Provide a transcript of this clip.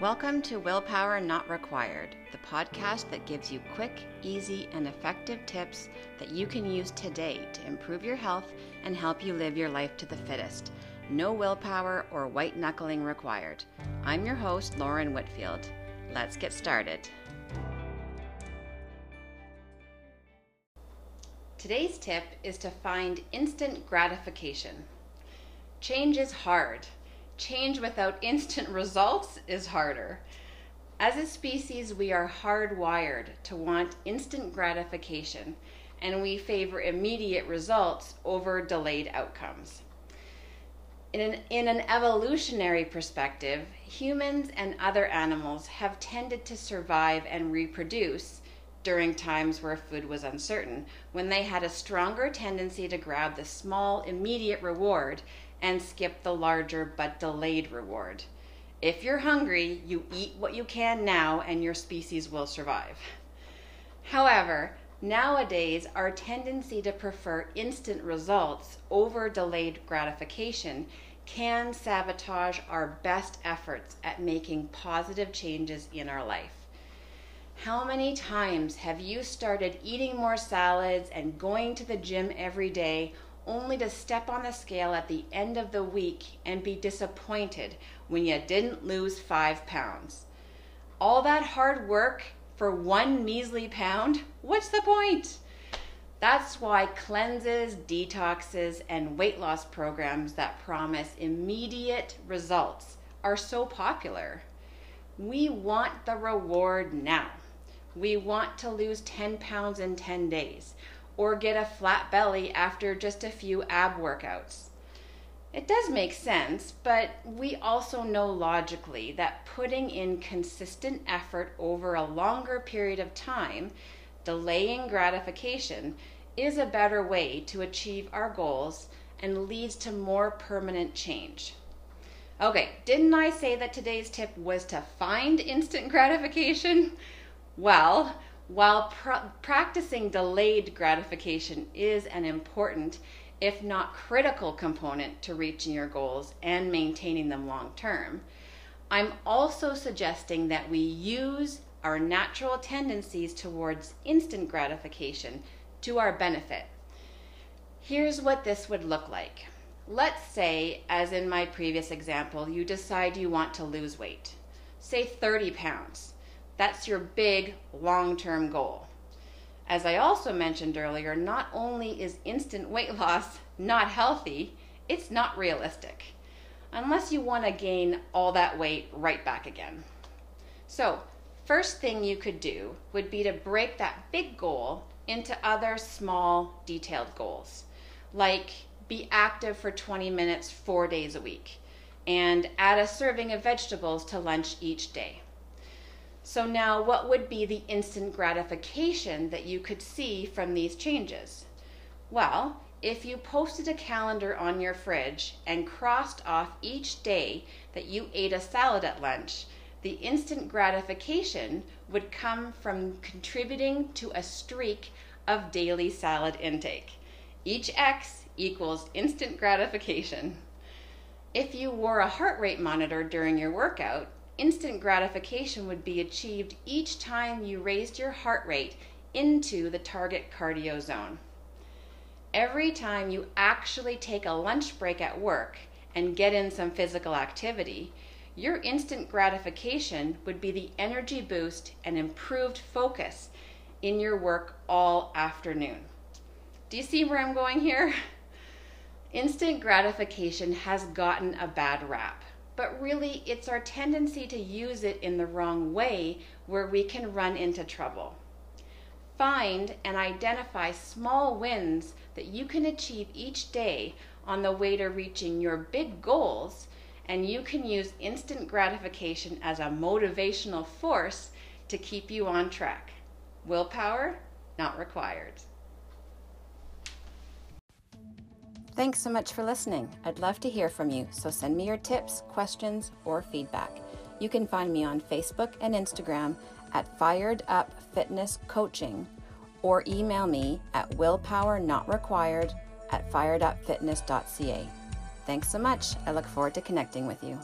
Welcome to Willpower Not Required, the podcast that gives you quick, easy, and effective tips that you can use today to improve your health and help you live your life to the fittest. No willpower or white knuckling required. I'm your host, Lauren Whitfield. Let's get started. Today's tip is to find instant gratification. Change is hard change without instant results is harder. As a species, we are hardwired to want instant gratification, and we favor immediate results over delayed outcomes. In an, in an evolutionary perspective, humans and other animals have tended to survive and reproduce during times where food was uncertain, when they had a stronger tendency to grab the small, immediate reward and skip the larger but delayed reward. If you're hungry, you eat what you can now and your species will survive. However, nowadays, our tendency to prefer instant results over delayed gratification can sabotage our best efforts at making positive changes in our life. How many times have you started eating more salads and going to the gym every day only to step on the scale at the end of the week and be disappointed when you didn't lose five pounds. All that hard work for one measly pound? What's the point? That's why cleanses, detoxes, and weight loss programs that promise immediate results are so popular. We want the reward now. We want to lose 10 pounds in 10 days or get a flat belly after just a few ab workouts. It does make sense, but we also know logically that putting in consistent effort over a longer period of time, delaying gratification, is a better way to achieve our goals and leads to more permanent change. Okay, didn't I say that today's tip was to find instant gratification? Well, while pr- practicing delayed gratification is an important, if not critical, component to reaching your goals and maintaining them long term, I'm also suggesting that we use our natural tendencies towards instant gratification to our benefit. Here's what this would look like. Let's say, as in my previous example, you decide you want to lose weight, say 30 pounds. That's your big long term goal. As I also mentioned earlier, not only is instant weight loss not healthy, it's not realistic. Unless you want to gain all that weight right back again. So, first thing you could do would be to break that big goal into other small, detailed goals, like be active for 20 minutes four days a week, and add a serving of vegetables to lunch each day. So now what would be the instant gratification that you could see from these changes? Well, if you posted a calendar on your fridge and crossed off each day that you ate a salad at lunch, the instant gratification would come from contributing to a streak of daily salad intake. Each X equals instant gratification. If you wore a heart rate monitor during your workout, instant gratification would be achieved each time you raised your heart rate into the target cardio zone. Every time you actually take a lunch break at work and get in some physical activity, your instant gratification would be the energy boost and improved focus in your work all afternoon. Do you see where I'm going here? Instant gratification has gotten a bad rap but really it's our tendency to use it in the wrong way where we can run into trouble. Find and identify small wins that you can achieve each day on the way to reaching your big goals, and you can use instant gratification as a motivational force to keep you on track. Willpower, not required. Thanks so much for listening. I'd love to hear from you, so send me your tips, questions, or feedback. You can find me on Facebook and Instagram at Fired Up Fitness Coaching or email me at willpowernotrequired at firedupfitness.ca. Thanks so much. I look forward to connecting with you.